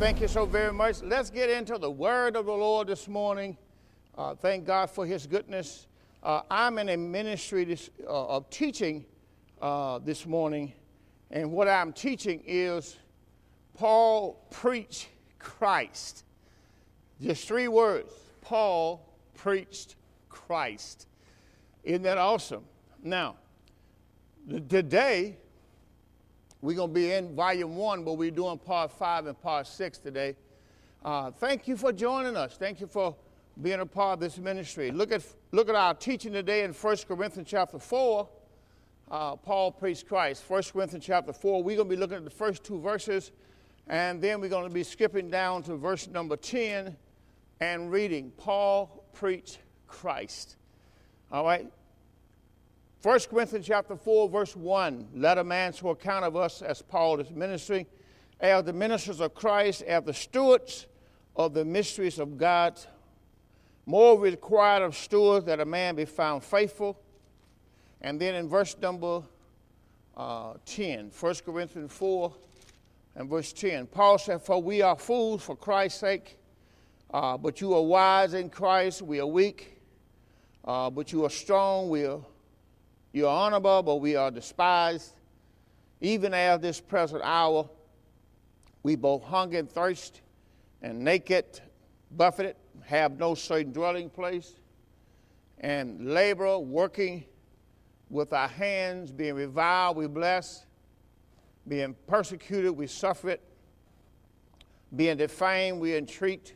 Thank you so very much. Let's get into the word of the Lord this morning. Uh, thank God for his goodness. Uh, I'm in a ministry this, uh, of teaching uh, this morning, and what I'm teaching is Paul preached Christ. Just three words Paul preached Christ. Isn't that awesome? Now, today, we're going to be in volume one, but we're doing part five and part six today. Uh, thank you for joining us. Thank you for being a part of this ministry. Look at, look at our teaching today in 1 Corinthians chapter 4. Uh, Paul preached Christ. 1 Corinthians chapter 4. We're going to be looking at the first two verses, and then we're going to be skipping down to verse number 10 and reading. Paul preached Christ. All right? 1 Corinthians chapter 4, verse 1, let a man so account of us as Paul is ministering, as the ministers of Christ, as the stewards of the mysteries of God. More required of stewards that a man be found faithful. And then in verse number uh, 10, 1 Corinthians 4 and verse 10, Paul said, For we are fools for Christ's sake, uh, but you are wise in Christ, we are weak, uh, but you are strong, we are you are honorable, but we are despised. Even at this present hour, we both hunger and thirst, and naked, buffeted, have no certain dwelling place, and labor, working with our hands, being reviled, we bless, being persecuted, we suffer it, being defamed, we entreat.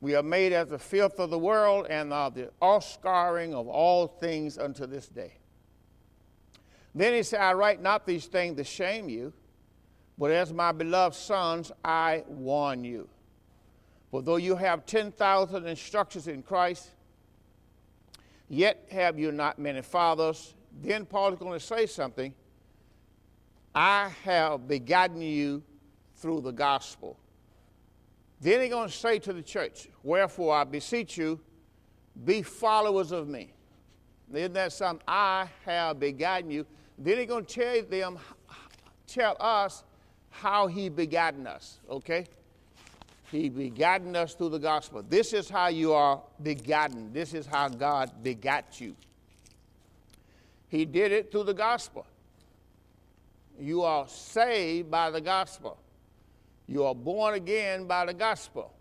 We are made as the filth of the world and are the offscouring of all things unto this day. Then he said, I write not these things to shame you, but as my beloved sons, I warn you. For though you have 10,000 instructions in Christ, yet have you not many fathers. Then Paul is going to say something. I have begotten you through the gospel. Then he's going to say to the church, Wherefore I beseech you, be followers of me. Isn't that something? I have begotten you. Then he's going to tell them, tell us how he begotten us, okay? He begotten us through the gospel. This is how you are begotten. This is how God begot you. He did it through the gospel. You are saved by the gospel. You are born again by the gospel.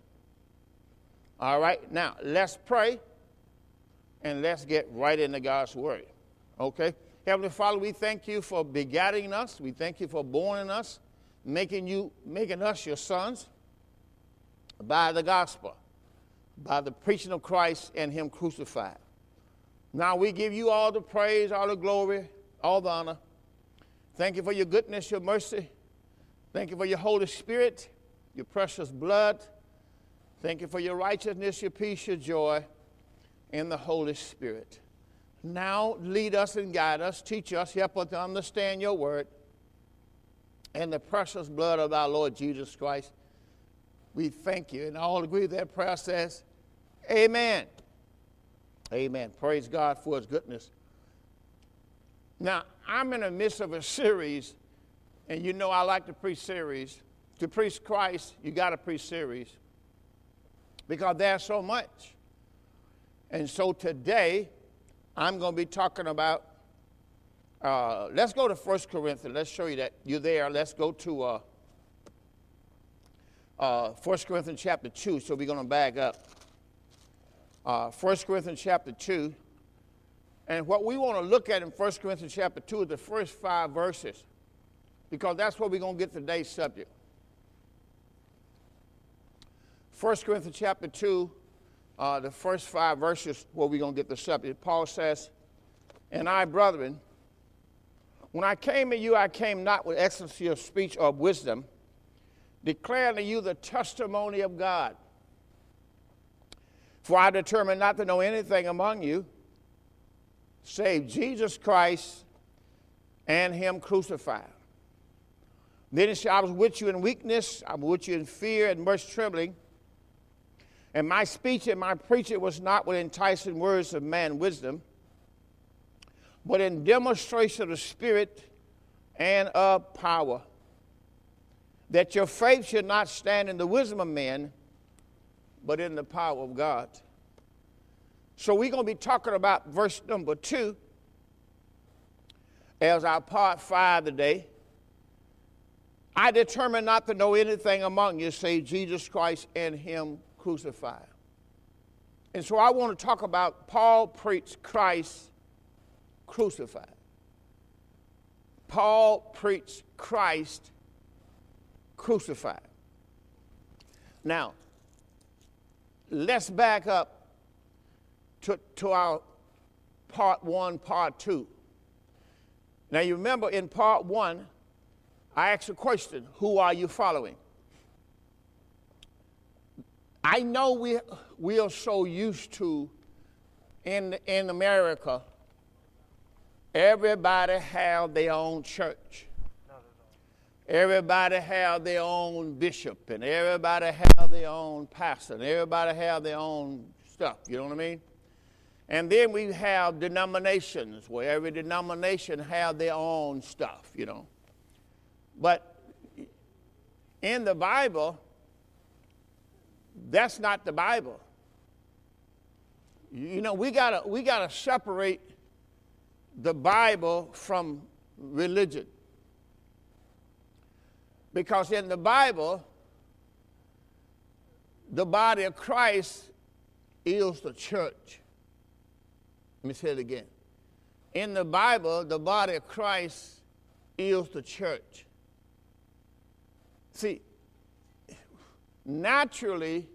All right, now let's pray and let's get right into God's word. Okay? Heavenly Father, we thank you for begetting us. We thank you for born us, making you, making us your sons by the gospel, by the preaching of Christ and Him crucified. Now we give you all the praise, all the glory, all the honor. Thank you for your goodness, your mercy. Thank you for your Holy Spirit, your precious blood. Thank you for your righteousness, your peace, your joy and the Holy Spirit. Now lead us and guide us, teach us, help us to understand your word and the precious blood of our Lord Jesus Christ. We thank you. And all agree with that prayer says, Amen. Amen. Praise God for his goodness. Now, I'm in the midst of a series, and you know I like to preach series. To preach Christ, you got to preach series because there's so much. And so today, I'm going to be talking about, uh, let's go to 1 Corinthians. Let's show you that you're there. Let's go to uh, uh, 1 Corinthians chapter 2. So we're going to back up. Uh, 1 Corinthians chapter 2. And what we want to look at in 1 Corinthians chapter 2 is the first five verses, because that's where we're going to get today's subject. 1 Corinthians chapter 2, uh, the first five verses where we're going to get the subject. Paul says, And I, brethren, when I came to you, I came not with excellency of speech or of wisdom, declaring to you the testimony of God. For I determined not to know anything among you save Jesus Christ and Him crucified. Then he said, I was with you in weakness, I was with you in fear and much trembling. And my speech and my preaching was not with enticing words of man wisdom, but in demonstration of the Spirit and of power, that your faith should not stand in the wisdom of men, but in the power of God. So we're going to be talking about verse number two as our part five today. I determined not to know anything among you save Jesus Christ and Him crucified. And so I want to talk about Paul preached Christ crucified. Paul preached Christ crucified. Now, let's back up to, to our part one, part two. Now, you remember in part one, I asked a question Who are you following? I know we, we are so used to in, in America, everybody have their own church. Everybody have their own bishop, and everybody have their own pastor, and everybody have their own stuff. You know what I mean? And then we have denominations where every denomination have their own stuff. You know, but in the Bible, that's not the Bible. You know, we gotta we gotta separate the Bible from religion. Because in the Bible, the body of Christ is the church. Let me say it again. In the Bible, the body of Christ is the church. See, naturally,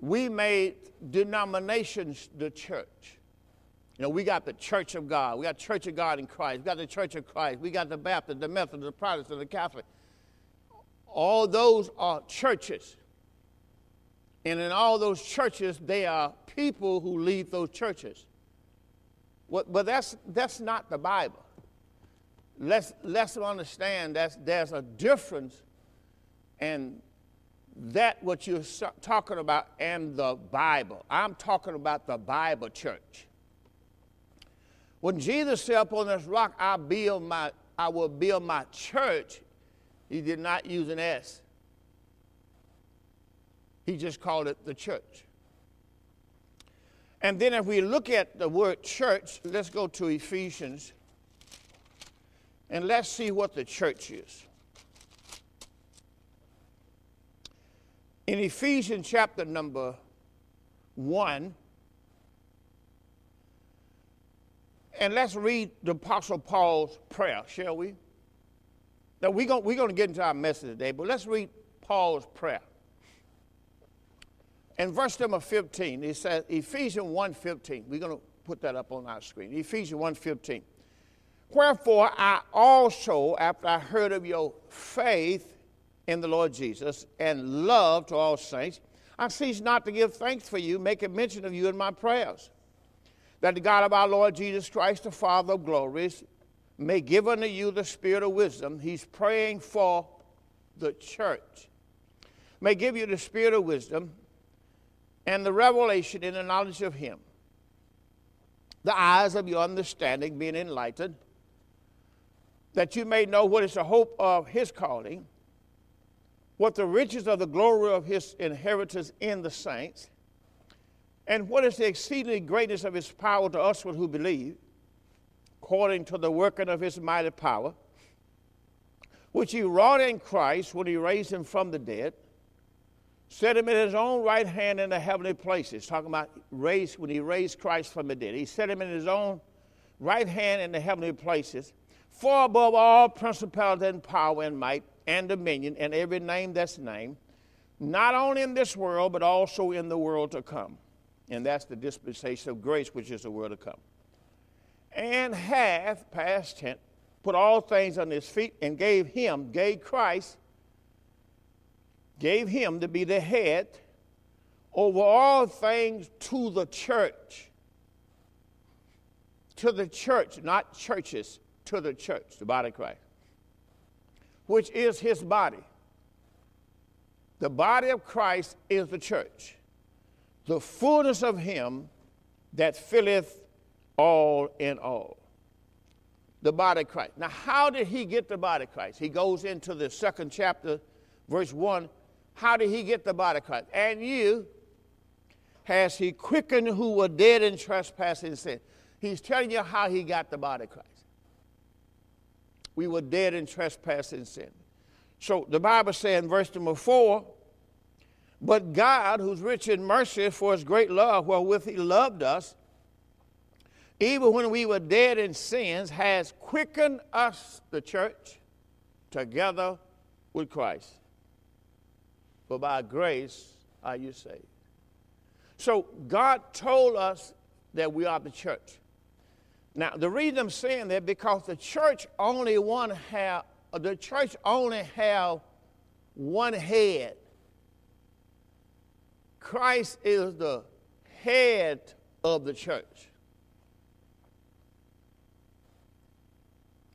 we made denominations the church. You know, we got the Church of God. We got Church of God in Christ. We got the Church of Christ. We got the Baptist, the Methodist, the Protestant, the Catholic. All those are churches. And in all those churches, they are people who lead those churches. But that's, that's not the Bible. Let's, let's understand that there's a difference in that what you're talking about and the Bible. I'm talking about the Bible church. When Jesus said upon this rock, I build my, I will build my church, he did not use an S. He just called it the church. And then if we look at the word church, let's go to Ephesians and let's see what the church is. In Ephesians chapter number 1, and let's read the Apostle Paul's prayer, shall we? Now, we're going we're to get into our message today, but let's read Paul's prayer. In verse number 15, he says, Ephesians 1.15. We're going to put that up on our screen. Ephesians 1.15. Wherefore I also, after I heard of your faith in the Lord Jesus and love to all saints, I cease not to give thanks for you, making mention of you in my prayers, that the God of our Lord Jesus Christ, the Father of glories, may give unto you the spirit of wisdom. He's praying for the church. May give you the spirit of wisdom and the revelation in the knowledge of Him. The eyes of your understanding being enlightened, that you may know what is the hope of His calling, what the riches of the glory of His inheritance in the saints, and what is the exceedingly greatness of His power to us who believe according to the working of his mighty power, which he wrought in Christ when he raised him from the dead, set him in his own right hand in the heavenly places. Talking about raised when he raised Christ from the dead. He set him in his own right hand in the heavenly places, far above all principality and power and might and dominion and every name that's named, not only in this world, but also in the world to come. And that's the dispensation of grace, which is the world to come and hath, past tense, put all things on his feet and gave him, gave Christ, gave him to be the head over all things to the church. To the church, not churches, to the church, the body of Christ, which is his body. The body of Christ is the church, the fullness of him that filleth all in all. the body of Christ. Now, how did he get the body of Christ? He goes into the second chapter, verse 1. How did he get the body of Christ? And you has he quickened who were dead in trespass and sin. He's telling you how he got the body of Christ. We were dead in trespass and sin. So the Bible says in verse number 4 But God, who's rich in mercy for his great love wherewith he loved us, even when we were dead in sins, has quickened us, the church, together with Christ. For by grace are you saved. So God told us that we are the church. Now, the reason I'm saying that because the church only one have the church only have one head. Christ is the head of the church.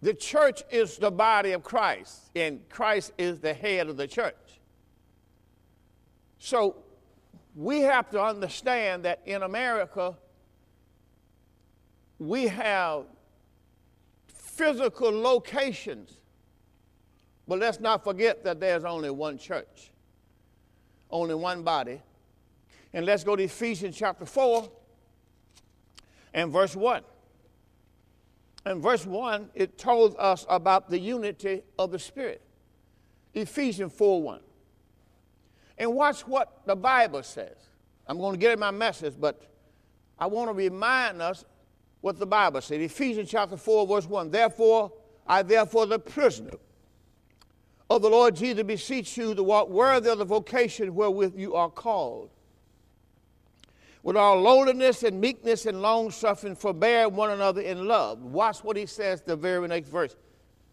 The church is the body of Christ, and Christ is the head of the church. So we have to understand that in America, we have physical locations, but let's not forget that there's only one church, only one body. And let's go to Ephesians chapter 4 and verse 1. In verse 1, it tells us about the unity of the Spirit. Ephesians 4 1. And watch what the Bible says. I'm going to get in my message, but I want to remind us what the Bible said. Ephesians chapter 4, verse 1. Therefore, I therefore the prisoner of the Lord Jesus beseech you to walk worthy of the vocation wherewith you are called with all lowliness and meekness and long suffering, forbear one another in love. Watch what he says the very next verse.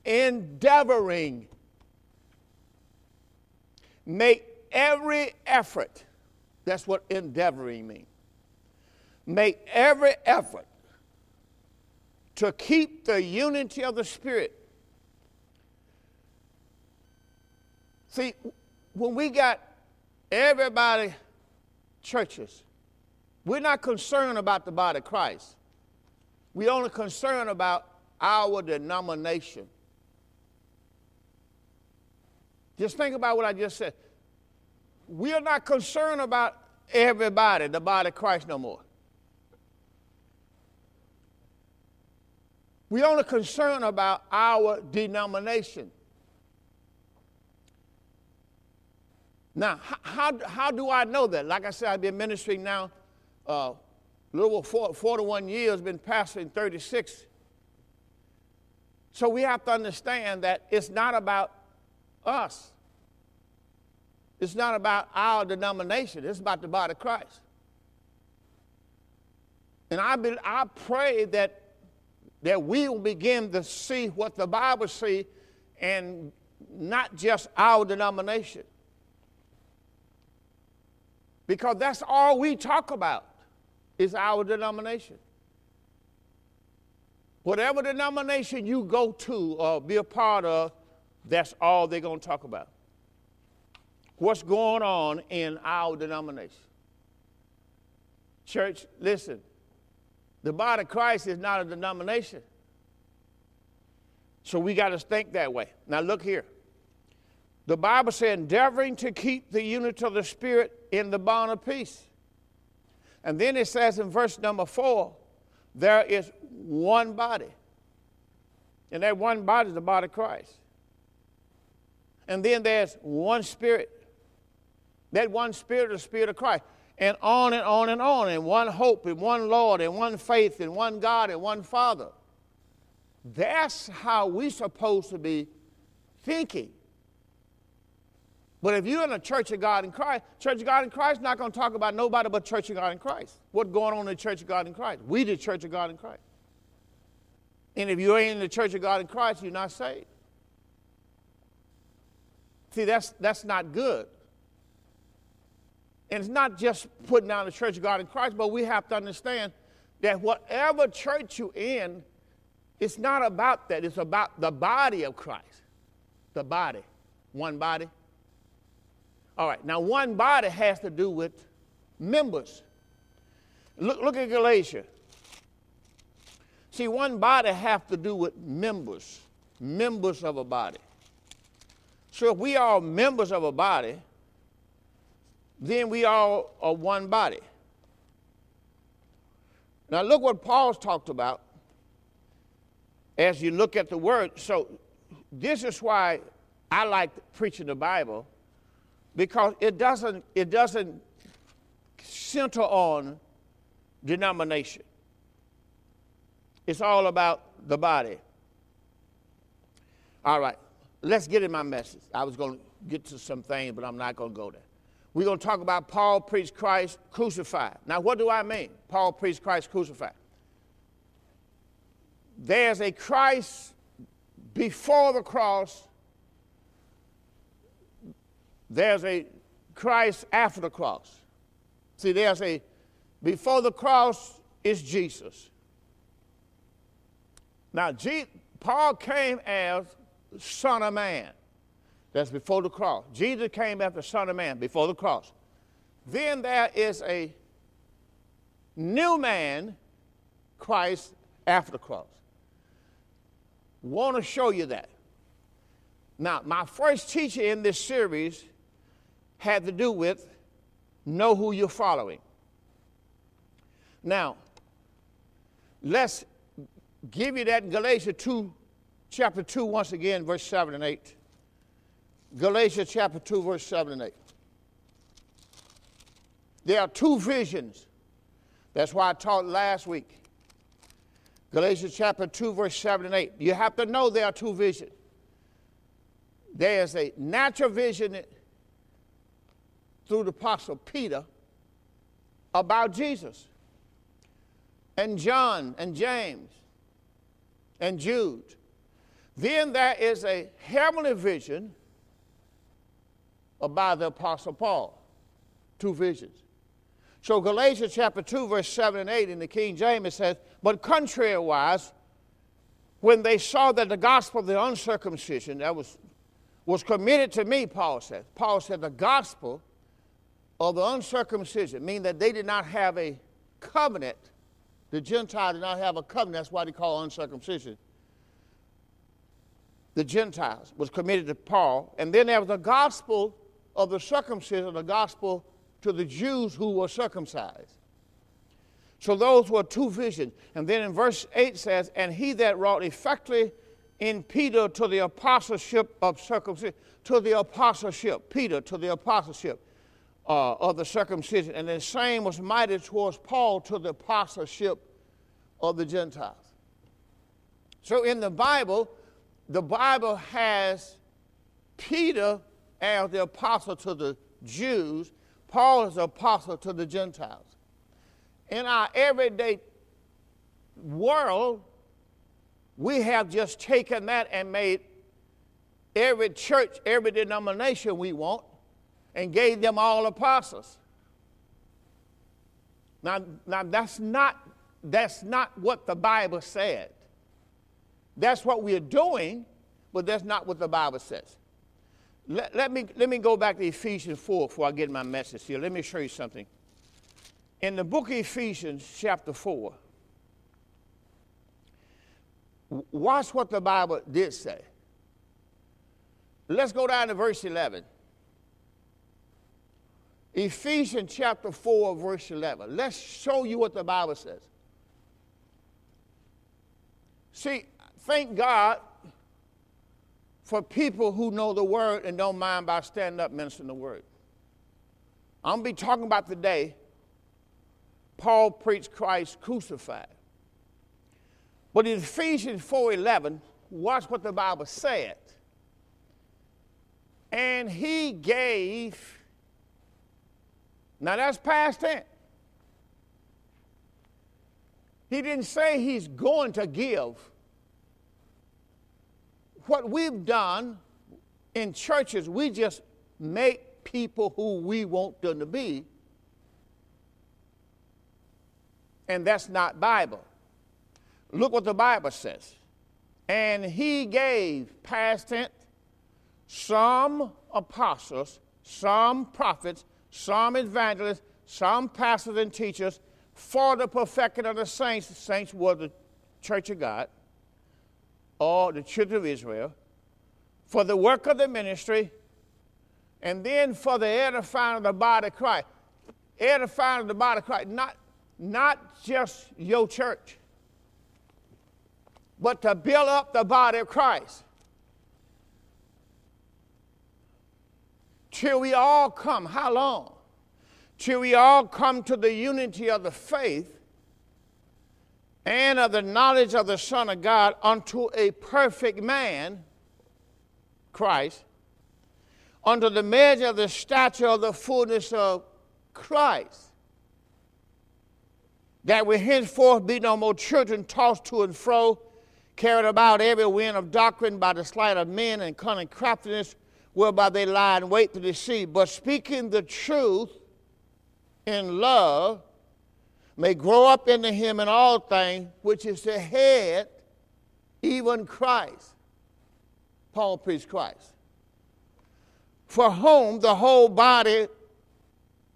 Endeavoring. Make every effort. That's what endeavoring means. Make every effort to keep the unity of the Spirit. See, when we got everybody, churches, we're not concerned about the body of Christ. We're only concerned about our denomination. Just think about what I just said. We are not concerned about everybody, the body of Christ, no more. We only concerned about our denomination. Now, how, how do I know that? Like I said, I've been ministering now uh, a little over 41 years, been pastoring 36. So we have to understand that it's not about us. It's not about our denomination. It's about the body of Christ. And I, be, I pray that, that we will begin to see what the Bible see and not just our denomination. Because that's all we talk about is our denomination. Whatever denomination you go to or be a part of, that's all they're going to talk about. What's going on in our denomination? Church, listen. The body of Christ is not a denomination. So we got to think that way. Now, look here. The Bible says, endeavoring to keep the unity of the Spirit in the bond of peace. And then it says in verse number four, there is one body. And that one body is the body of Christ. And then there's one spirit. That one spirit is the spirit of Christ. And on and on and on. And one hope, and one Lord, and one faith, and one God, and one Father. That's how we're supposed to be thinking. But if you're in a Church of God in Christ, Church of God in Christ not going to talk about nobody but Church of God in Christ. What's going on in the Church of God in Christ? We the Church of God in Christ. And if you ain't in the Church of God in Christ, you're not saved. See, that's, that's not good. And it's not just putting down the Church of God in Christ, but we have to understand that whatever church you're in, it's not about that. It's about the body of Christ. The body. One body, all right, now one body has to do with members. Look, look at Galatia. See, one body have to do with members, members of a body. So if we are members of a body, then we all are one body. Now look what Paul's talked about as you look at the word. So this is why I like preaching the Bible because it doesn't it doesn't center on denomination. It's all about the body. All right, let's get in my message. I was going to get to some things, but I'm not going to go there. We're going to talk about Paul preached Christ crucified. Now, what do I mean? Paul preached Christ crucified. There's a Christ before the cross, there's a Christ after the cross. See, there's a before the cross is Jesus. Now, G, Paul came as Son of Man. That's before the cross. Jesus came the Son of Man before the cross. Then there is a new man, Christ, after the cross. Want to show you that. Now, my first teacher in this series had to do with know who you're following. Now, let's give you that in Galatians 2, chapter 2, once again, verse 7 and 8. Galatians chapter 2, verse 7 and 8. There are two visions. That's why I taught last week. Galatians chapter 2, verse 7 and 8. You have to know there are two visions. There is a natural vision through the apostle Peter about Jesus, and John, and James, and Jude. Then there is a heavenly vision about the Apostle Paul. Two visions. So Galatians chapter 2, verse 7 and 8 in the King James it says, But contrariwise, when they saw that the gospel of the uncircumcision that was, was committed to me, Paul said. Paul said the gospel of the uncircumcision, meaning that they did not have a covenant. The Gentiles did not have a covenant. That's why they call uncircumcision. The Gentiles was committed to Paul. And then there was the gospel of the circumcision, of the gospel to the Jews who were circumcised. So those were two visions. And then in verse 8 says, And he that wrought effectively in Peter to the apostleship of circumcision, to the apostleship, Peter to the apostleship uh, of the circumcision. And the same was mighty towards Paul to the apostleship of the Gentiles. So in the Bible, the Bible has Peter as the apostle to the Jews, Paul is the apostle to the Gentiles. In our everyday world, we have just taken that and made every church, every denomination we want, and gave them all apostles. Now, now that's not that's not what the Bible said. That's what we're doing, but that's not what the Bible says. Let, let, me, let me go back to Ephesians 4 before I get my message here. Let me show you something. In the book of Ephesians, chapter 4, watch what the Bible did say. Let's go down to verse 11. Ephesians chapter 4, verse 11. Let's show you what the Bible says. See, thank God for people who know the word and don't mind by standing up ministering the word. I'm going to be talking about today. Paul preached Christ crucified. But in Ephesians 4:11, watch what the Bible said. And he gave now that's past tense. He didn't say he's going to give. What we've done in churches, we just make people who we want them to be. And that's not Bible. Look what the Bible says. And he gave, past tense, some apostles, some prophets, some evangelists, some pastors and teachers for the perfecting of the saints. The saints were the church of God or the children of Israel for the work of the ministry and then for the edifying of the body of Christ. Edifying of the body of Christ, not, not just your church, but to build up the body of Christ. Till we all come, how long? Till we all come to the unity of the faith and of the knowledge of the Son of God unto a perfect man, Christ, unto the measure of the stature of the fullness of Christ, that we henceforth be no more children tossed to and fro, carried about every wind of doctrine by the sleight of men and cunning craftiness, whereby they lie in wait to deceive, but speaking the truth in love, may grow up into him in all things, which is the head, even Christ. Paul preached Christ. For whom the whole body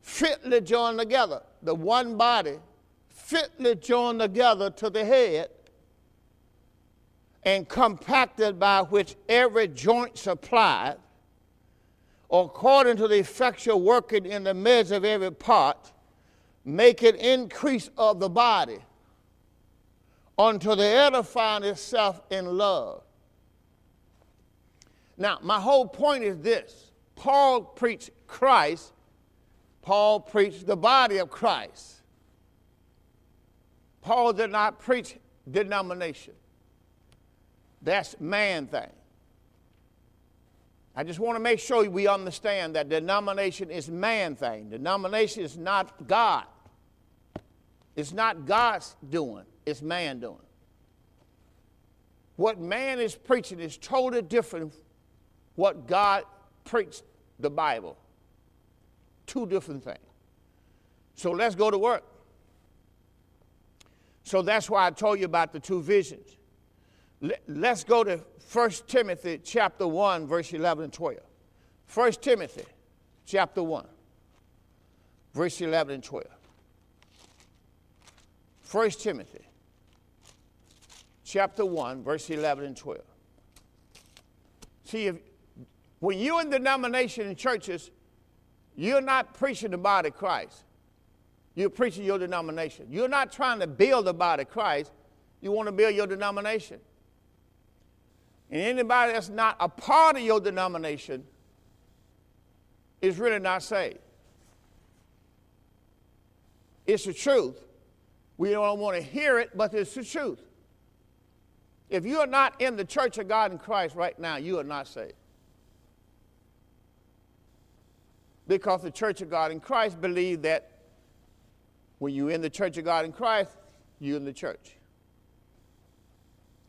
fitly joined together, the one body fitly joined together to the head, and compacted by which every joint supplied, according to the effectual working in the measure of every part, make an increase of the body unto the edifying itself in love. Now, my whole point is this Paul preached Christ, Paul preached the body of Christ. Paul did not preach denomination. That's man thing. I just want to make sure we understand that denomination is man thing. Denomination is not God. It's not God's doing, it's man doing. What man is preaching is totally different what God preached the Bible. Two different things. So let's go to work. So that's why I told you about the two visions. Let's go to 1 Timothy chapter 1 verse 11 and 12. 1 Timothy chapter 1 verse 11 and 12. 1 Timothy chapter 1, verse 11 and 12. See, if, when you're in denomination in churches, you're not preaching the body of Christ. You're preaching your denomination. You're not trying to build the body of Christ. You want to build your denomination. And anybody that's not a part of your denomination is really not saved. It's the truth. We don't want to hear it, but it's the truth. If you are not in the church of God in Christ right now, you are not saved. Because the church of God in Christ believe that when you're in the church of God in Christ, you're in the church.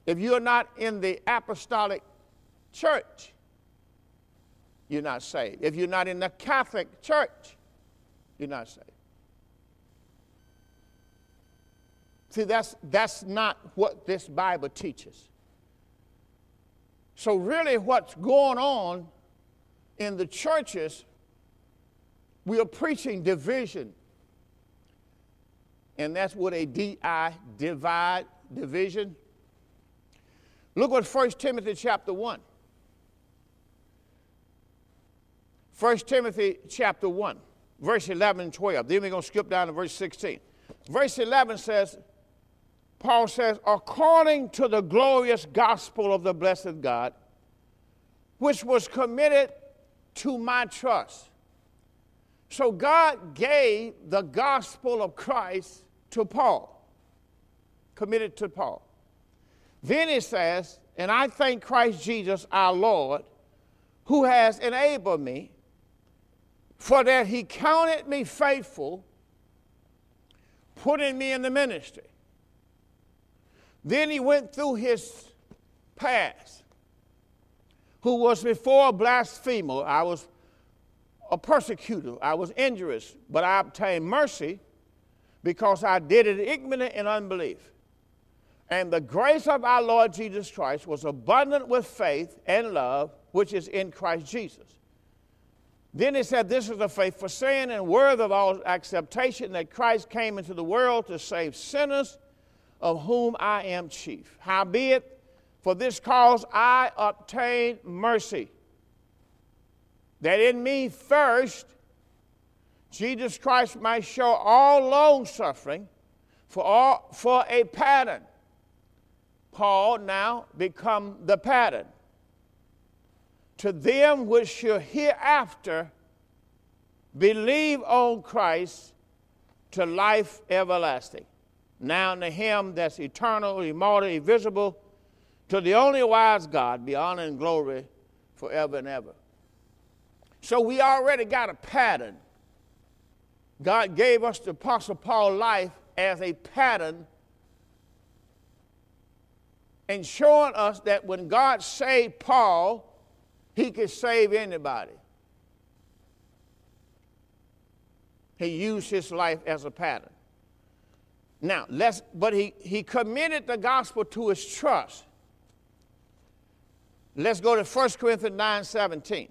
If you're not in the apostolic church, you're not saved. If you're not in the Catholic church, you're not saved. See, that's, that's not what this Bible teaches. So, really, what's going on in the churches, we are preaching division. And that's what a DI, divide, division. Look what 1 Timothy chapter 1. 1 Timothy chapter 1, verse 11 and 12. Then we're going to skip down to verse 16. Verse 11 says, Paul says, according to the glorious gospel of the blessed God, which was committed to my trust. So God gave the gospel of Christ to Paul, committed to Paul. Then it says, and I thank Christ Jesus our Lord, who has enabled me, for that he counted me faithful, putting me in the ministry. Then he went through his past, who was before a blasphemer. I was a persecutor. I was injurious, but I obtained mercy because I did it ignorant and unbelief. And the grace of our Lord Jesus Christ was abundant with faith and love, which is in Christ Jesus. Then he said, This is a faith for sin and worthy of all acceptation that Christ came into the world to save sinners, of whom I am chief. Howbeit, for this cause I obtained mercy, that in me first Jesus Christ might show all long suffering for, all, for a pattern. Paul now become the pattern to them which shall hereafter believe on Christ to life everlasting. Now to him that's eternal, immortal, invisible, to the only wise God be honor and glory forever and ever. So we already got a pattern. God gave us the Apostle Paul life as a pattern and showing us that when God saved Paul, he could save anybody. He used his life as a pattern. Now, let's, but he, he committed the gospel to his trust. Let's go to 1 Corinthians 9 17.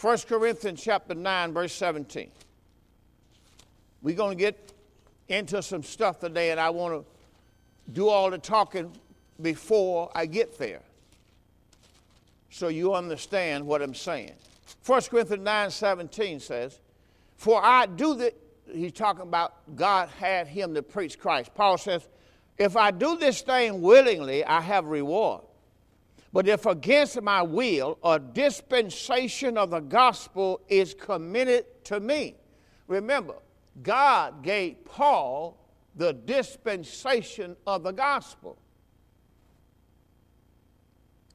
1 Corinthians chapter 9, verse 17. We're going to get into some stuff today, and I want to do all the talking before I get there so you understand what I'm saying. 1 Corinthians 9 17 says, For I do that, he's talking about God had him to preach Christ. Paul says, If I do this thing willingly, I have reward. But if against my will, a dispensation of the gospel is committed to me. Remember, God gave Paul the dispensation of the gospel.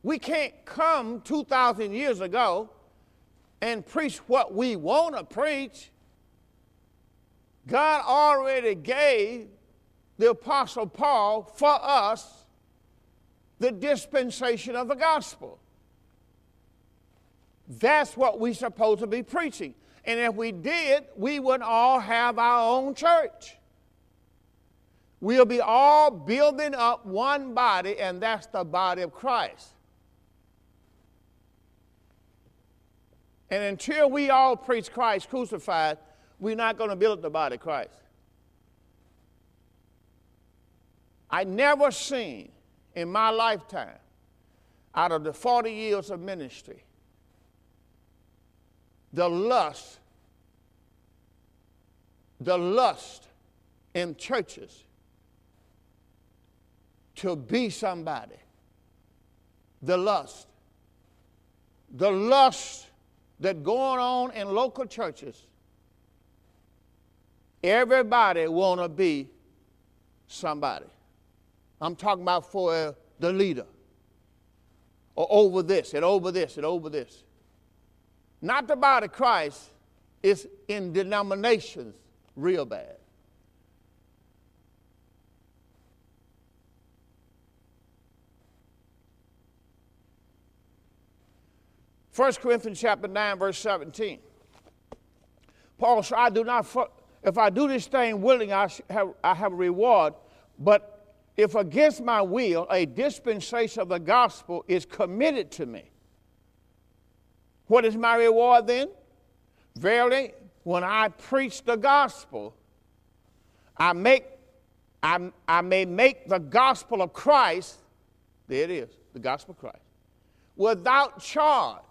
We can't come 2,000 years ago and preach what we want to preach. God already gave the Apostle Paul for us the dispensation of the gospel. That's what we're supposed to be preaching. And if we did, we would all have our own church. We'll be all building up one body, and that's the body of Christ. And until we all preach Christ crucified, we're not going to build the body of Christ. I never seen in my lifetime, out of the 40 years of ministry, the lust, the lust in churches to be somebody. The lust. The lust that going on in local churches, everybody want to be somebody. I'm talking about for uh, the leader, or over this, and over this, and over this. Not the body of Christ is in denominations real bad. 1 Corinthians chapter 9, verse 17. Paul said, I do not, if I do this thing willing, I have, I have a reward. But if against my will, a dispensation of the gospel is committed to me. What is my reward then? Verily, when I preach the gospel, I make I, I may make the gospel of Christ, there it is, the gospel of Christ, without charge,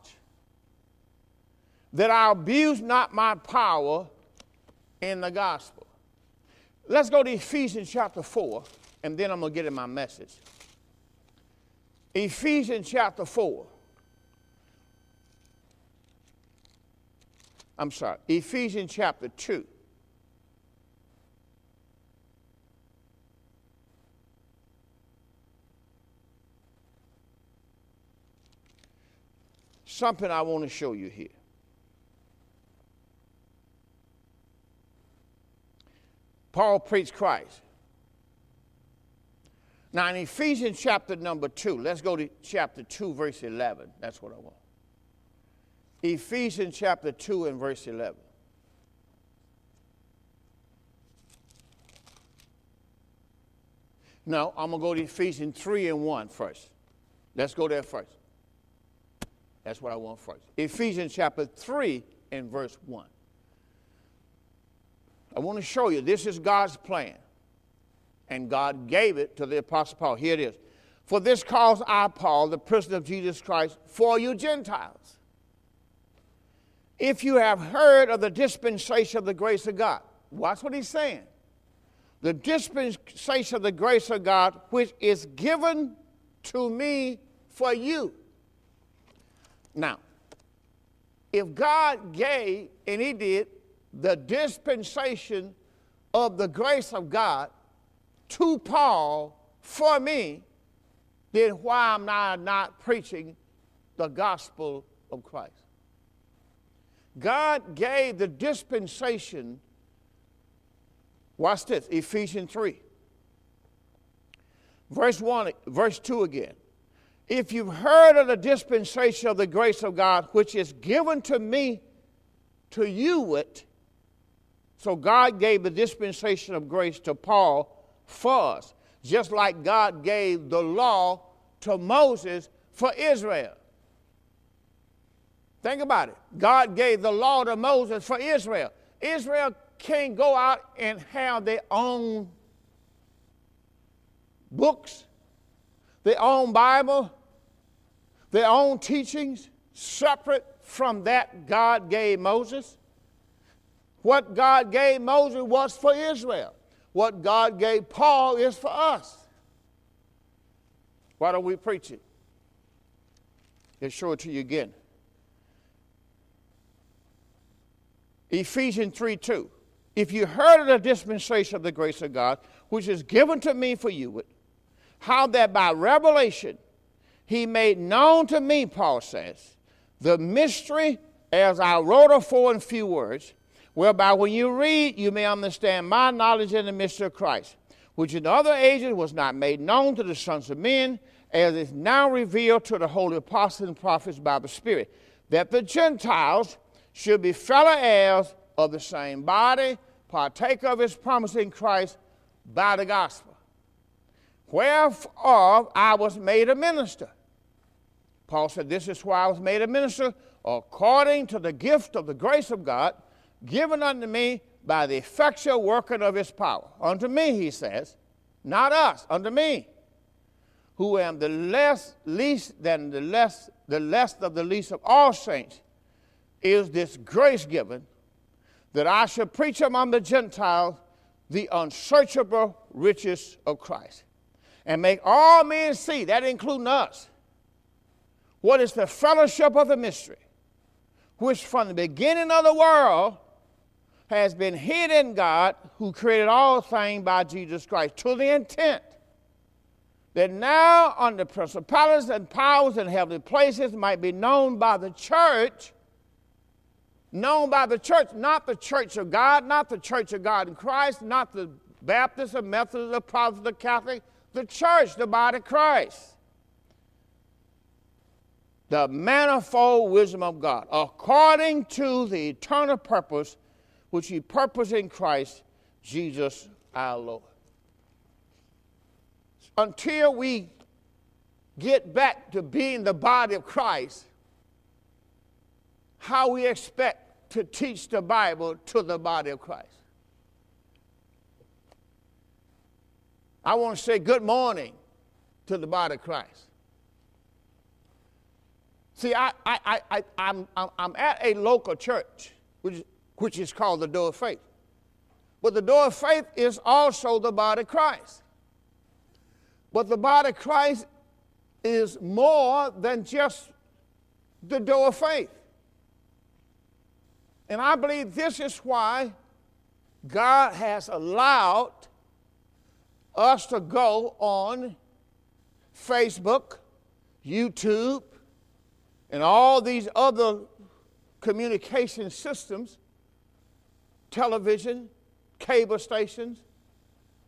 that I abuse not my power in the gospel. Let's go to Ephesians chapter 4, and then I'm going to get in my message. Ephesians chapter 4. I'm sorry, Ephesians chapter 2. something I want to show you here. Paul preached Christ. Now, in Ephesians chapter number 2, let's go to chapter 2, verse 11. That's what I want. Ephesians chapter 2 and verse 11. No, I'm going to go to Ephesians 3 and 1 first. Let's go there first. That's what I want first. Ephesians chapter 3 and verse 1. I want to show you this is God's plan. and God gave it to the Apostle Paul. Here it is. For this cause I, Paul, the prisoner of Jesus Christ, for you Gentiles. If you have heard of the dispensation of the grace of God, watch what he's saying. The dispensation of the grace of God, which is given to me for you. Now, if God gave, and He did, the dispensation of the grace of God to Paul for me, then why am I not preaching the gospel of Christ? God gave the dispensation, watch this, Ephesians 3. Verse 1, verse 2 again. If you've heard of the dispensation of the grace of God, which is given to me to you it, so God gave the dispensation of grace to Paul for us, just like God gave the law to Moses for Israel. Think about it. God gave the law to Moses for Israel. Israel can't go out and have their own books, their own Bible, their own teachings, separate from that God gave Moses. What God gave Moses was for Israel. What God gave Paul is for us. Why don't we preach it? Let's show it to you again. Ephesians 3 2. If you heard of the dispensation of the grace of God, which is given to me for you, how that by revelation he made known to me, Paul says, the mystery as I wrote afore in few words, whereby when you read, you may understand my knowledge in the mystery of Christ, which in other ages was not made known to the sons of men, as is now revealed to the holy apostles and prophets by the Spirit, that the Gentiles should be fellow heirs of the same body, partake of his promise in Christ by the gospel. Whereof I was made a minister. Paul said, This is why I was made a minister, according to the gift of the grace of God, given unto me by the effectual working of his power. Unto me, he says, not us, unto me, who am the less least than the less the less of the least of all saints, is this grace given that I should preach among the Gentiles the unsearchable riches of Christ and make all men see, that including us, what is the fellowship of the mystery, which from the beginning of the world has been hid in God who created all things by Jesus Christ to the intent that now under principalities and powers in heavenly places might be known by the church known by the church, not the church of God, not the church of God in Christ, not the Baptist or Methodist or Protestant or Catholic, the church, the body of Christ. The manifold wisdom of God, according to the eternal purpose which He purposed in Christ Jesus our Lord. Until we get back to being the body of Christ, how we expect to teach the Bible to the body of Christ. I want to say good morning to the body of Christ. See, I, I, I, I'm, I'm at a local church, which, which is called the Door of Faith. But the Door of Faith is also the body of Christ. But the body of Christ is more than just the Door of Faith. And I believe this is why God has allowed us to go on Facebook, YouTube, and all these other communication systems, television, cable stations,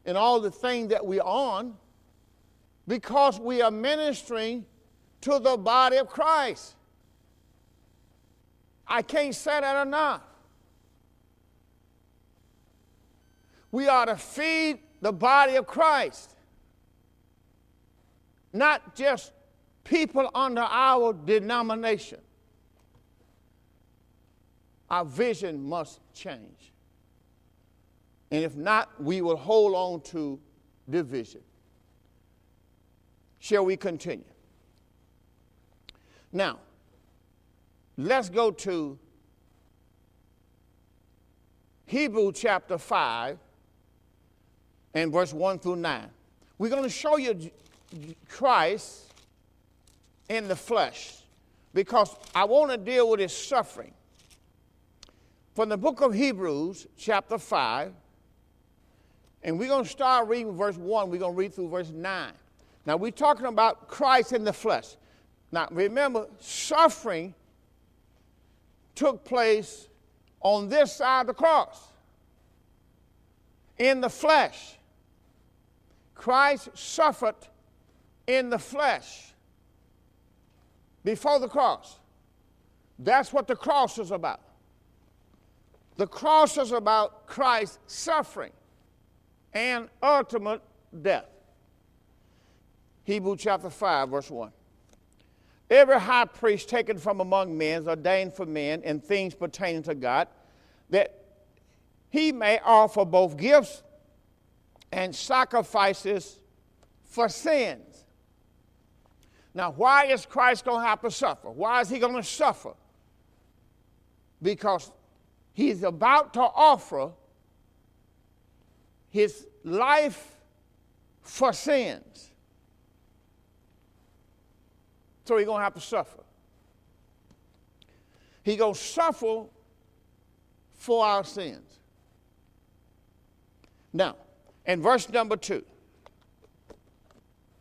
and all the things that we're on, because we are ministering to the body of Christ. I can't say that enough. We are to feed the body of Christ, not just people under our denomination. Our vision must change. And if not, we will hold on to division. Shall we continue? Now, let's go to Hebrew chapter 5 and verse 1 through 9. We're going to show you Christ in the flesh because I want to deal with his suffering. From the book of Hebrews, chapter 5, and we're going to start reading verse 1. We're going to read through verse 9. Now, we're talking about Christ in the flesh. Now, remember, suffering took place on this side of the cross, in the flesh. Christ suffered in the flesh before the cross. That's what the cross is about. The cross is about Christ suffering and ultimate death. Hebrew chapter 5, verse 1. Every high priest taken from among men is ordained for men in things pertaining to God, that he may offer both gifts and sacrifices for sins. Now, why is Christ going to have to suffer? Why is he going to suffer? Because he's about to offer his life for sins. So he's going to have to suffer. He's going to suffer for our sins. Now, in verse number two,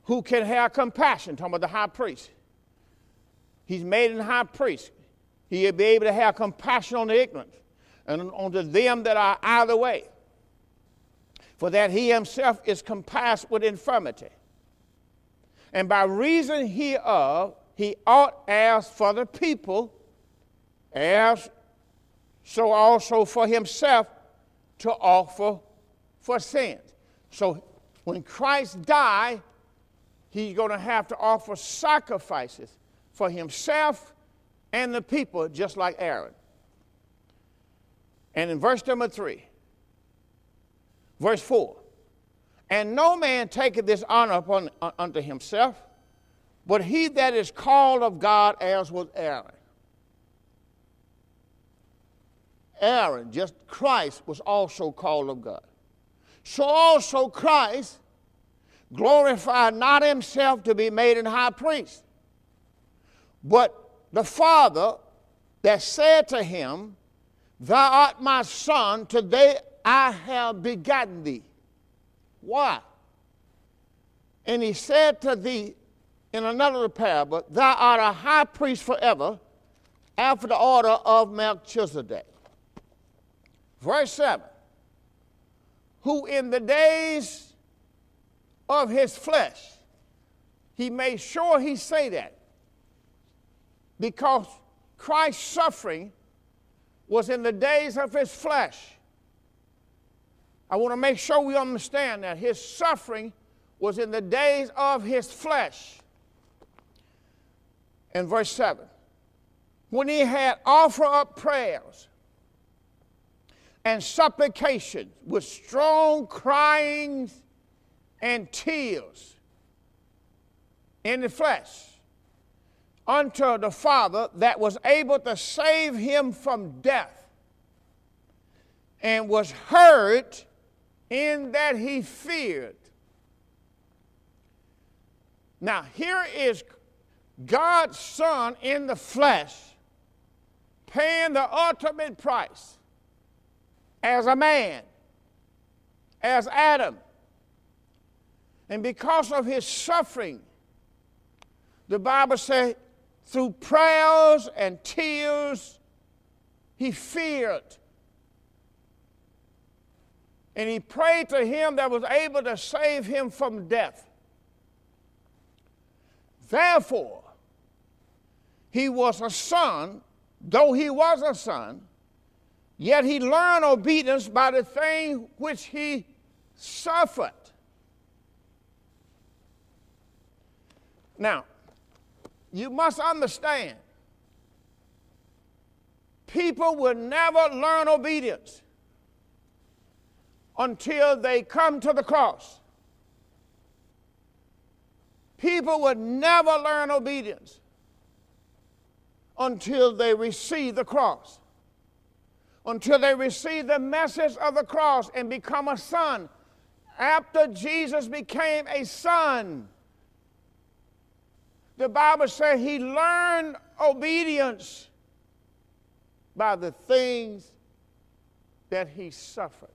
who can have compassion? Talking about the high priest. He's made in high priest. He'll be able to have compassion on the ignorant and on them that are out of the way. For that he himself is compassed with infirmity. And by reason hereof, he ought as for the people, as so also for himself to offer for sins. So when Christ died, he's going to have to offer sacrifices for himself and the people, just like Aaron. And in verse number three, verse four, and no man taketh this honor upon, uh, unto himself, but he that is called of God, as was Aaron. Aaron, just Christ, was also called of God. So also Christ glorified not himself to be made an high priest, but the Father that said to him, Thou art my son, today I have begotten thee. Why? And he said to thee in another parable, Thou art a high priest forever, after the order of Melchizedek. Verse 7 Who in the days of his flesh, he made sure he say that because Christ's suffering was in the days of his flesh. I want to make sure we understand that his suffering was in the days of his flesh. In verse 7, when he had offered up prayers and supplications with strong cryings and tears in the flesh unto the Father that was able to save him from death and was heard in that he feared. Now, here is God's Son in the flesh paying the ultimate price as a man, as Adam. And because of his suffering, the Bible says, through prayers and tears, he feared. And he prayed to him that was able to save him from death. Therefore, he was a son, though he was a son, yet he learned obedience by the thing which he suffered. Now, you must understand, people will never learn obedience until they come to the cross. people would never learn obedience until they receive the cross, until they receive the message of the cross and become a son. After Jesus became a son, the Bible says he learned obedience by the things that he suffered.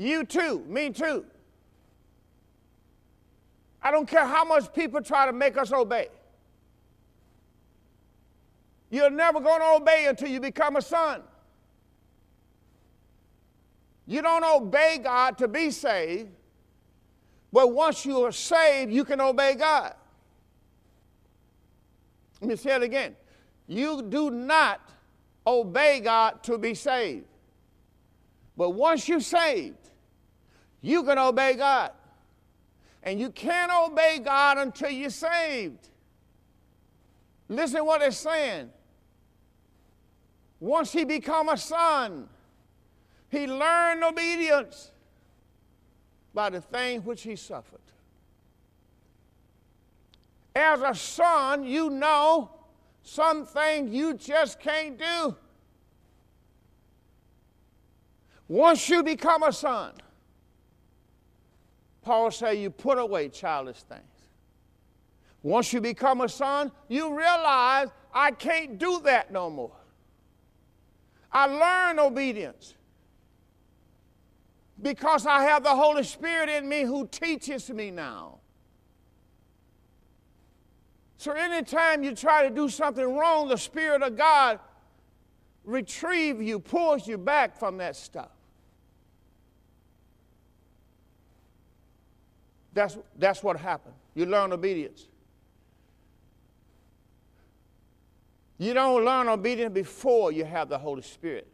You too, me too. I don't care how much people try to make us obey. You're never going to obey until you become a son. You don't obey God to be saved, but once you are saved, you can obey God. Let me say it again. You do not obey God to be saved. But once you're saved, you can obey God. And you can't obey God until you're saved. Listen what it's saying. Once he become a son, he learned obedience by the thing which he suffered. As a son, you know some things you just can't do. Once you become a son, Paul said you put away childish things. Once you become a son, you realize I can't do that no more. I learn obedience because I have the Holy Spirit in me who teaches me now. So anytime you try to do something wrong, the Spirit of God retrieve you, pulls you back from that stuff. That's, that's what happened. You learn obedience. You don't learn obedience before you have the Holy Spirit.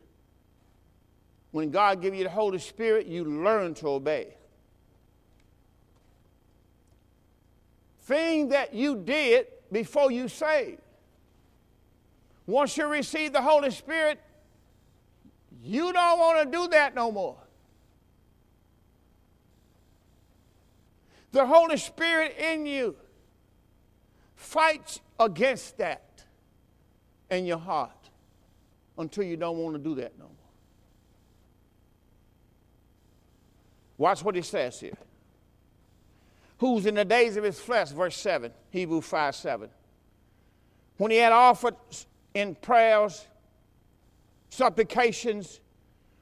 When God gives you the Holy Spirit, you learn to obey. Thing that you did before you saved. Once you receive the Holy Spirit, you don't want to do that no more. The Holy Spirit in you fights against that in your heart until you don't want to do that no more. Watch what he says here. Who's in the days of his flesh, verse 7, Hebrew 5 7. When he had offered in prayers, supplications,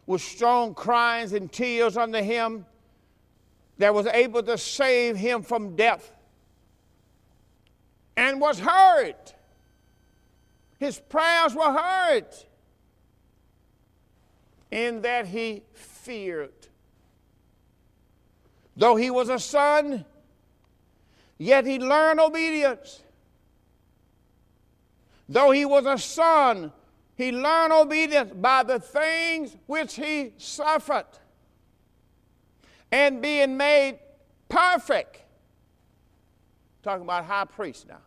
with strong cries and tears unto him, that was able to save him from death and was heard. His prayers were heard in that he feared. Though he was a son, yet he learned obedience. Though he was a son, he learned obedience by the things which he suffered and being made perfect. Talking about high priest now.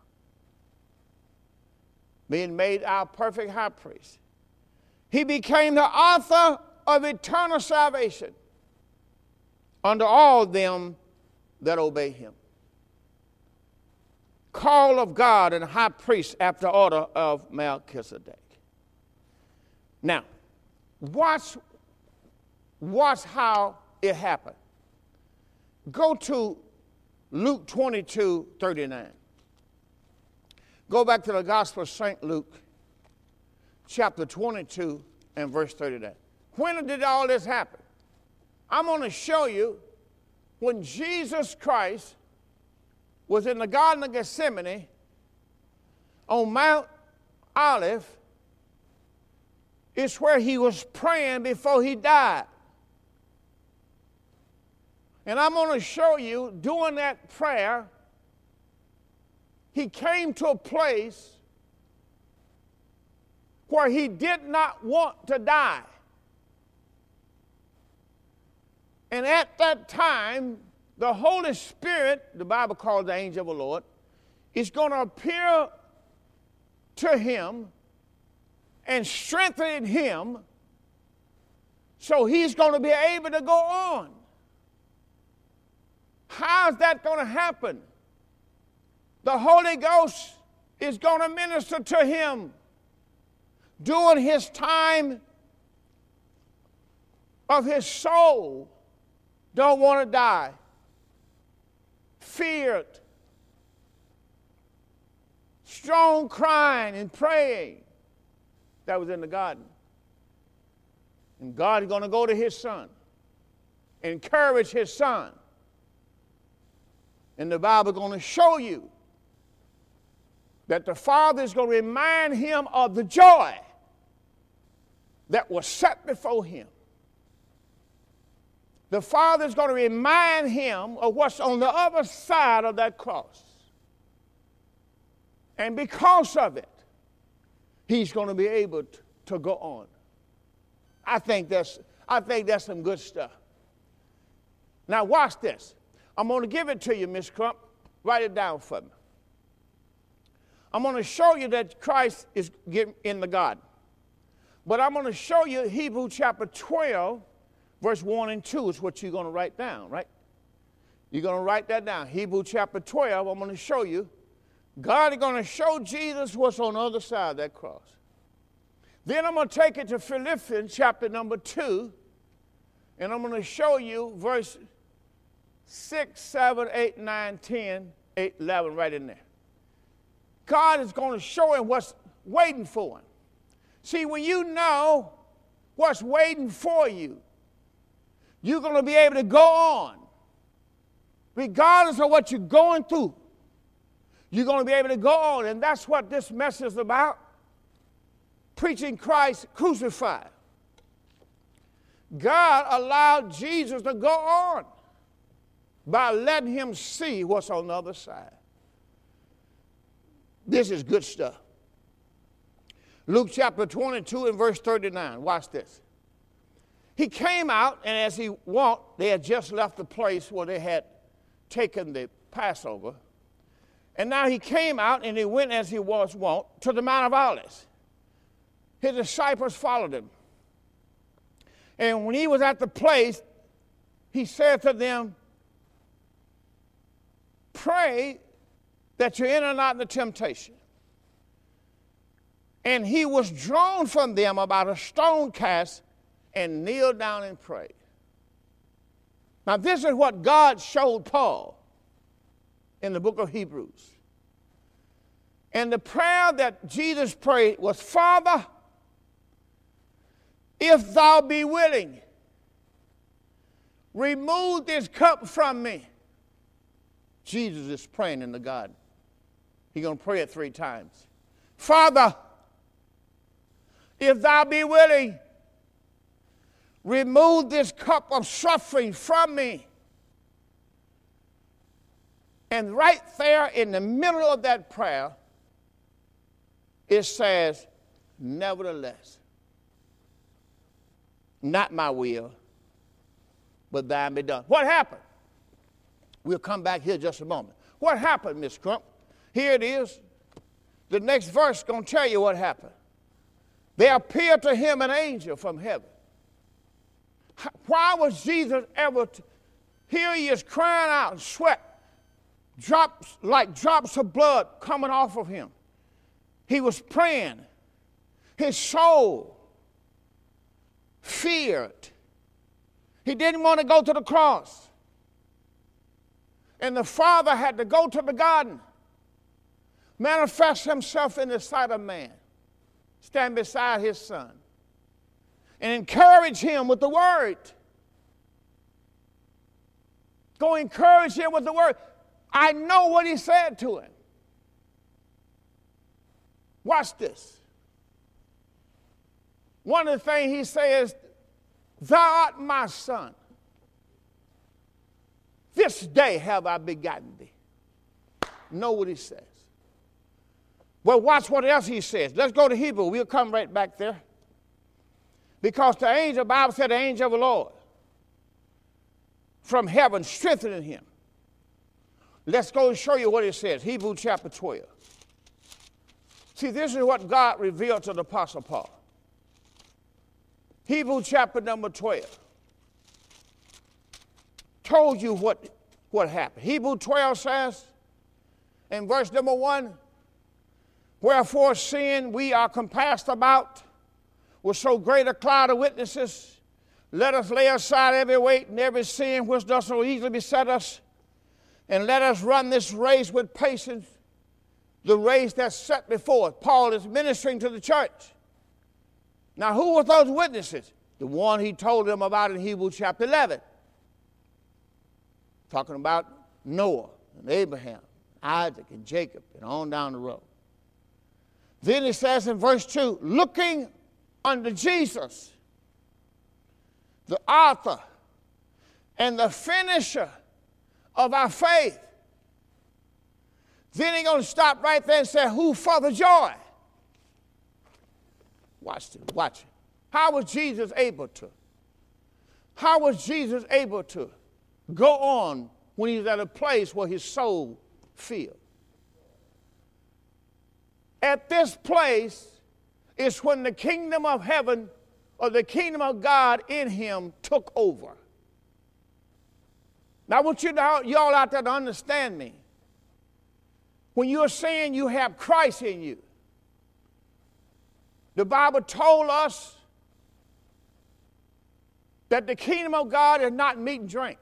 Being made our perfect high priest. He became the author of eternal salvation unto all them that obey him. Call of God and high priest after order of Melchizedek. Now, watch, watch how it happened. Go to Luke 22 39. Go back to the Gospel of St. Luke, chapter 22 and verse 39. When did all this happen? I'm going to show you when Jesus Christ was in the Garden of Gethsemane on Mount Olive, it's where he was praying before he died. And I'm going to show you during that prayer, he came to a place where he did not want to die. And at that time, the Holy Spirit, the Bible calls the angel of the Lord, is going to appear to him and strengthen him so he's going to be able to go on. How's that going to happen? The Holy Ghost is going to minister to him during his time of his soul. Don't want to die. Feared. Strong crying and praying. That was in the garden. And God is going to go to his son, encourage his son. And the Bible going to show you that the Father is going to remind him of the joy that was set before him. The Father is going to remind him of what's on the other side of that cross. And because of it, he's going to be able to go on. I think that's, I think that's some good stuff. Now, watch this. I'm going to give it to you, Miss Crump. Write it down for me. I'm going to show you that Christ is in the garden. But I'm going to show you Hebrew chapter 12, verse 1 and 2 is what you're going to write down, right? You're going to write that down. Hebrew chapter 12, I'm going to show you. God is going to show Jesus what's on the other side of that cross. Then I'm going to take it to Philippians chapter number 2, and I'm going to show you verse 6, 7, 8, 9, 10, 8, 11, right in there. God is going to show him what's waiting for him. See, when you know what's waiting for you, you're going to be able to go on. Regardless of what you're going through, you're going to be able to go on. And that's what this message is about preaching Christ crucified. God allowed Jesus to go on by letting him see what's on the other side. This is good stuff. Luke chapter 22 and verse 39. Watch this. He came out, and as he walked, they had just left the place where they had taken the Passover. And now he came out and he went as he was wont to the Mount of Olives. His disciples followed him. And when he was at the place, he said to them, Pray that you enter not into temptation. And he was drawn from them about a stone cast and kneeled down and prayed. Now, this is what God showed Paul in the book of Hebrews. And the prayer that Jesus prayed was Father, if thou be willing, remove this cup from me. Jesus is praying in the garden. He's going to pray it three times. Father, if thou be willing, remove this cup of suffering from me. And right there in the middle of that prayer, it says, Nevertheless, not my will, but thine be done. What happened? We'll come back here just a moment. What happened, Miss Crump? Here it is. The next verse is going to tell you what happened. There appeared to him an angel from heaven. Why was Jesus ever? T- here he is crying out and sweat, drops like drops of blood coming off of him. He was praying. His soul feared. He didn't want to go to the cross. And the father had to go to the garden manifest himself in the sight of man, stand beside his son, and encourage him with the word. Go encourage him with the word. I know what he said to him. Watch this. One of the things he says, Thou art my son. This day have I begotten thee. Know what he says. Well, watch what else he says. Let's go to Hebrew. We'll come right back there. Because the angel, the Bible said, the angel of the Lord from heaven strengthening him. Let's go and show you what it says. Hebrew chapter 12. See, this is what God revealed to the Apostle Paul. Hebrew chapter number 12 told you what what happened. Hebrew 12 says, in verse number 1, Wherefore, seeing we are compassed about with so great a cloud of witnesses, let us lay aside every weight and every sin which does so easily beset us, and let us run this race with patience, the race that's set before us. Paul is ministering to the church. Now, who were those witnesses? The one he told them about in Hebrews chapter 11. Talking about Noah and Abraham, Isaac and Jacob, and on down the road. Then it says in verse 2 looking unto Jesus, the author and the finisher of our faith. Then he's going to stop right there and say, Who for the joy? Watch it, watch it. How was Jesus able to? How was Jesus able to go on when he's at a place where his soul feels. At this place is when the kingdom of heaven or the kingdom of God in him took over. Now, I want you to, y'all out there to understand me. When you're saying you have Christ in you, the Bible told us that the kingdom of God is not meat and drink.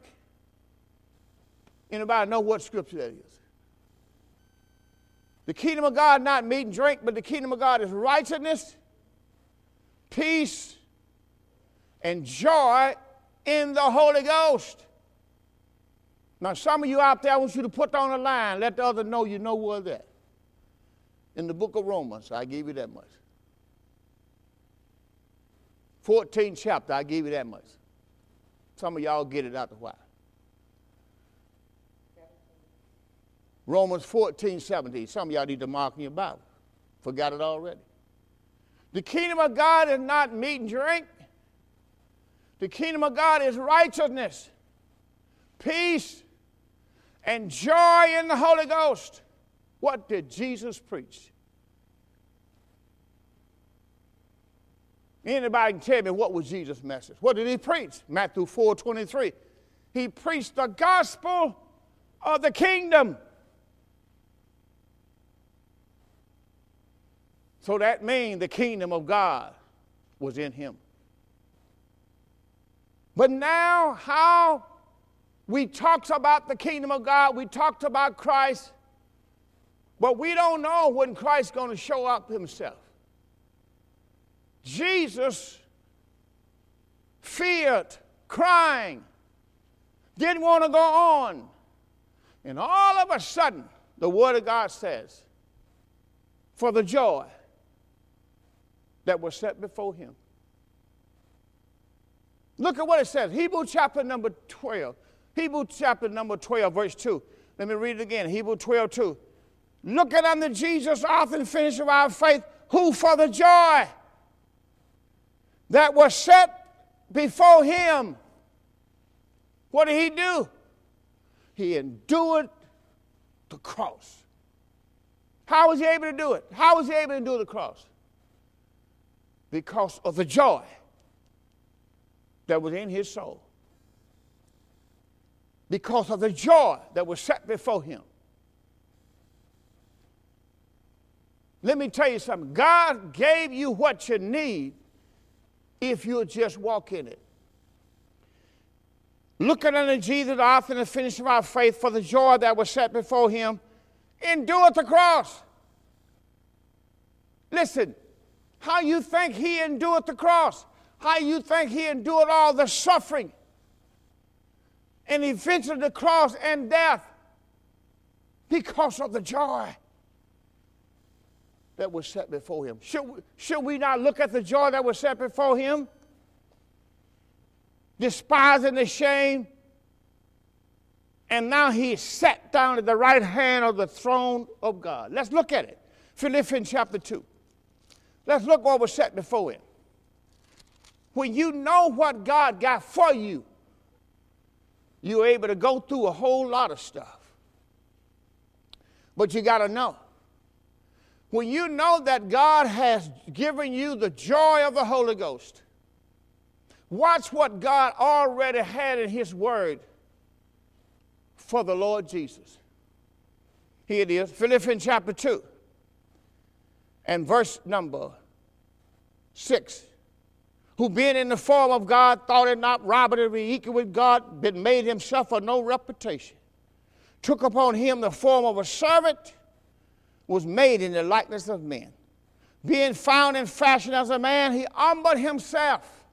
Anybody know what scripture that is? The kingdom of God not meat and drink, but the kingdom of God is righteousness, peace, and joy in the Holy Ghost. Now, some of you out there, I want you to put on a line, let the other know you know where that. In the book of Romans, I give you that much. 14th chapter, I give you that much. Some of y'all get it out the while. Romans 14, 17. Some of y'all need to mark in your Bible. Forgot it already. The kingdom of God is not meat and drink. The kingdom of God is righteousness, peace, and joy in the Holy Ghost. What did Jesus preach? Anybody can tell me what was Jesus' message? What did he preach? Matthew 4 23. He preached the gospel of the kingdom. So that means the kingdom of God was in him. But now, how we talked about the kingdom of God, we talked about Christ, but we don't know when Christ's going to show up himself. Jesus feared, crying, didn't want to go on. And all of a sudden, the Word of God says, for the joy that was set before him. Look at what it says. Hebrew chapter number 12. Hebrew chapter number 12, verse 2. Let me read it again. Hebrew 12, 2. Looking unto Jesus, author and finisher of our faith, who for the joy that was set before him, what did he do? He endured the cross. How was he able to do it? How was he able to do the cross? Because of the joy that was in his soul. Because of the joy that was set before him. Let me tell you something. God gave you what you need if you'll just walk in it. Looking unto Jesus, the author and the finisher of our faith, for the joy that was set before him, endured the cross. Listen, how you think he endured the cross? How you think he endured all the suffering and eventually the cross and death because of the joy that was set before him. Should we, should we not look at the joy that was set before him? Despising the shame. And now he's sat down at the right hand of the throne of God. Let's look at it. Philippians chapter 2. Let's look what was set before him. When you know what God got for you, you're able to go through a whole lot of stuff. But you got to know when you know that God has given you the joy of the Holy Ghost, watch what God already had in His Word for the Lord Jesus. Here it is, Philippians chapter 2 and verse number 6. Who being in the form of God thought it not robbery to be equal with God, but made himself of no reputation. Took upon him the form of a servant, was made in the likeness of men. Being found in fashion as a man, he humbled himself.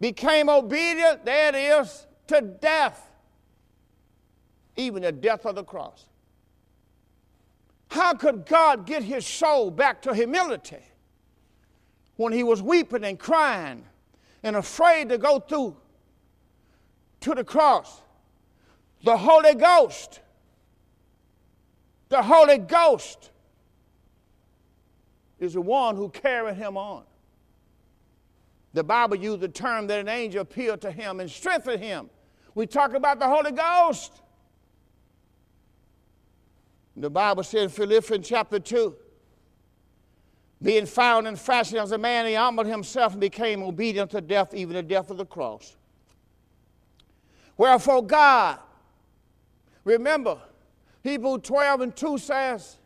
Became obedient, there it is, to death, even the death of the cross. How could God get his soul back to humility when he was weeping and crying and afraid to go through to the cross? The Holy Ghost, the Holy Ghost is the one who carried him on. The Bible used the term that an angel appeared to him and strengthened him. We talk about the Holy Ghost. The Bible says in Philippians chapter 2 being found in fashion as a man, he humbled himself and became obedient to death, even the death of the cross. Wherefore, God, remember, Hebrew 12 and 2 says,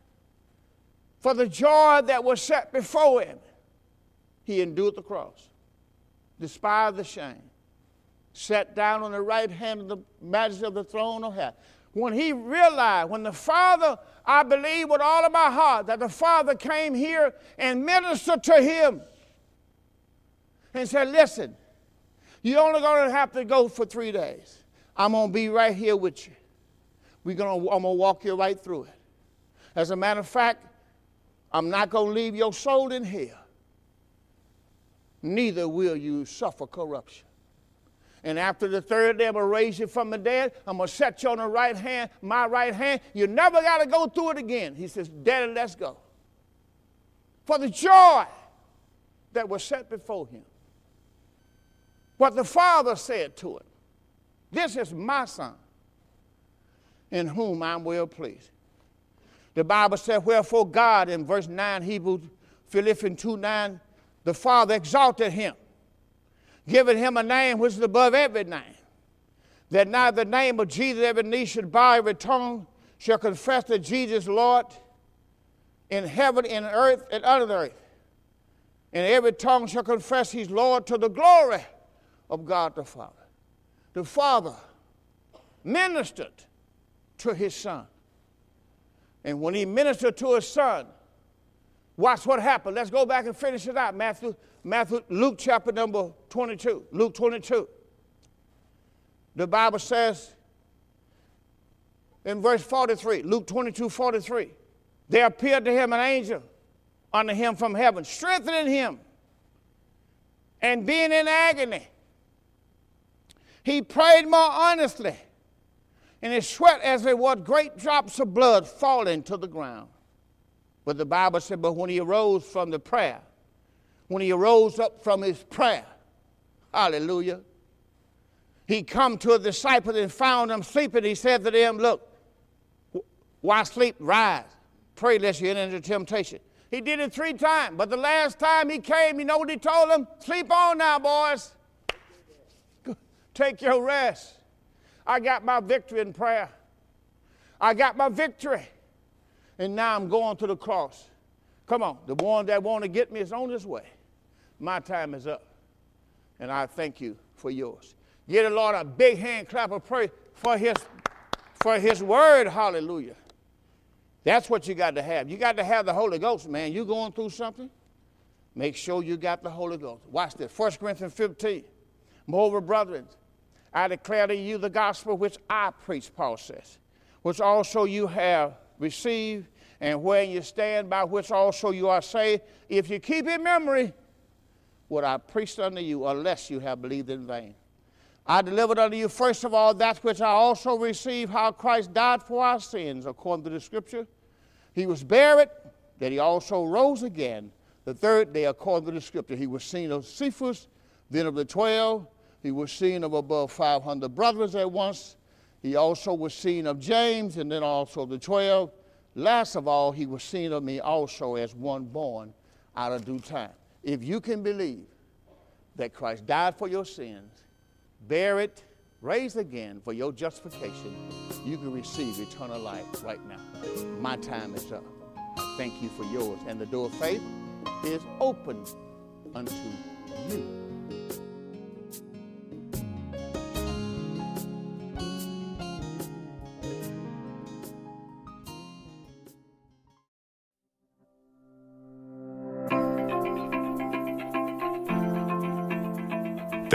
For the joy that was set before him, he endured the cross, despised the shame, sat down on the right hand of the majesty of the throne of heaven when he realized, when the Father, I believe with all of my heart, that the Father came here and ministered to him and said, Listen, you're only going to have to go for three days. I'm going to be right here with you. We're gonna, I'm going to walk you right through it. As a matter of fact, I'm not going to leave your soul in hell. Neither will you suffer corruption. And after the third day, I'm going to raise you from the dead. I'm going to set you on the right hand, my right hand. You never got to go through it again. He says, Daddy, let's go. For the joy that was set before him. What the Father said to him This is my Son, in whom I'm well pleased. The Bible said, Wherefore God, in verse 9, Hebrews, Philippians 2 9, the Father exalted him giving him a name which is above every name, that now the name of Jesus every knee should bow, every tongue shall confess that Jesus Lord in heaven, in earth, and under the earth. And every tongue shall confess he's Lord to the glory of God the Father. The Father ministered to his Son. And when he ministered to his Son, watch what happened. Let's go back and finish it out. Matthew Matthew, Luke chapter number 22. Luke 22. The Bible says in verse 43, Luke 22, 43, there appeared to him an angel unto him from heaven, strengthening him and being in agony. He prayed more earnestly, and his sweat as it was great drops of blood falling to the ground. But the Bible said, but when he arose from the prayer, when he arose up from his prayer. Hallelujah. He come to a disciple and found them sleeping. He said to them, Look, why sleep? Rise. Pray lest you enter into temptation. He did it three times, but the last time he came, you know what he told them? Sleep on now, boys. Take your rest. I got my victory in prayer. I got my victory. And now I'm going to the cross. Come on, the one that want to get me is on his way. My time is up. And I thank you for yours. Give the Lord a big hand clap of praise for his, for his word. Hallelujah. That's what you got to have. You got to have the Holy Ghost, man. You going through something? Make sure you got the Holy Ghost. Watch this. 1 Corinthians 15. Moreover, brethren, I declare to you the gospel which I preach, Paul says, which also you have received, and where you stand, by which also you are saved, if you keep in memory what I preached unto you, unless you have believed in vain. I delivered unto you first of all that which I also received, how Christ died for our sins, according to the Scripture. He was buried, that he also rose again the third day, according to the Scripture. He was seen of Cephas, then of the twelve. He was seen of above 500 brothers at once. He also was seen of James, and then also of the twelve. Last of all, he was seen of me also as one born out of due time if you can believe that Christ died for your sins, buried, raised again for your justification, you can receive eternal life right now. My time is up. Thank you for yours. And the door of faith is open unto you.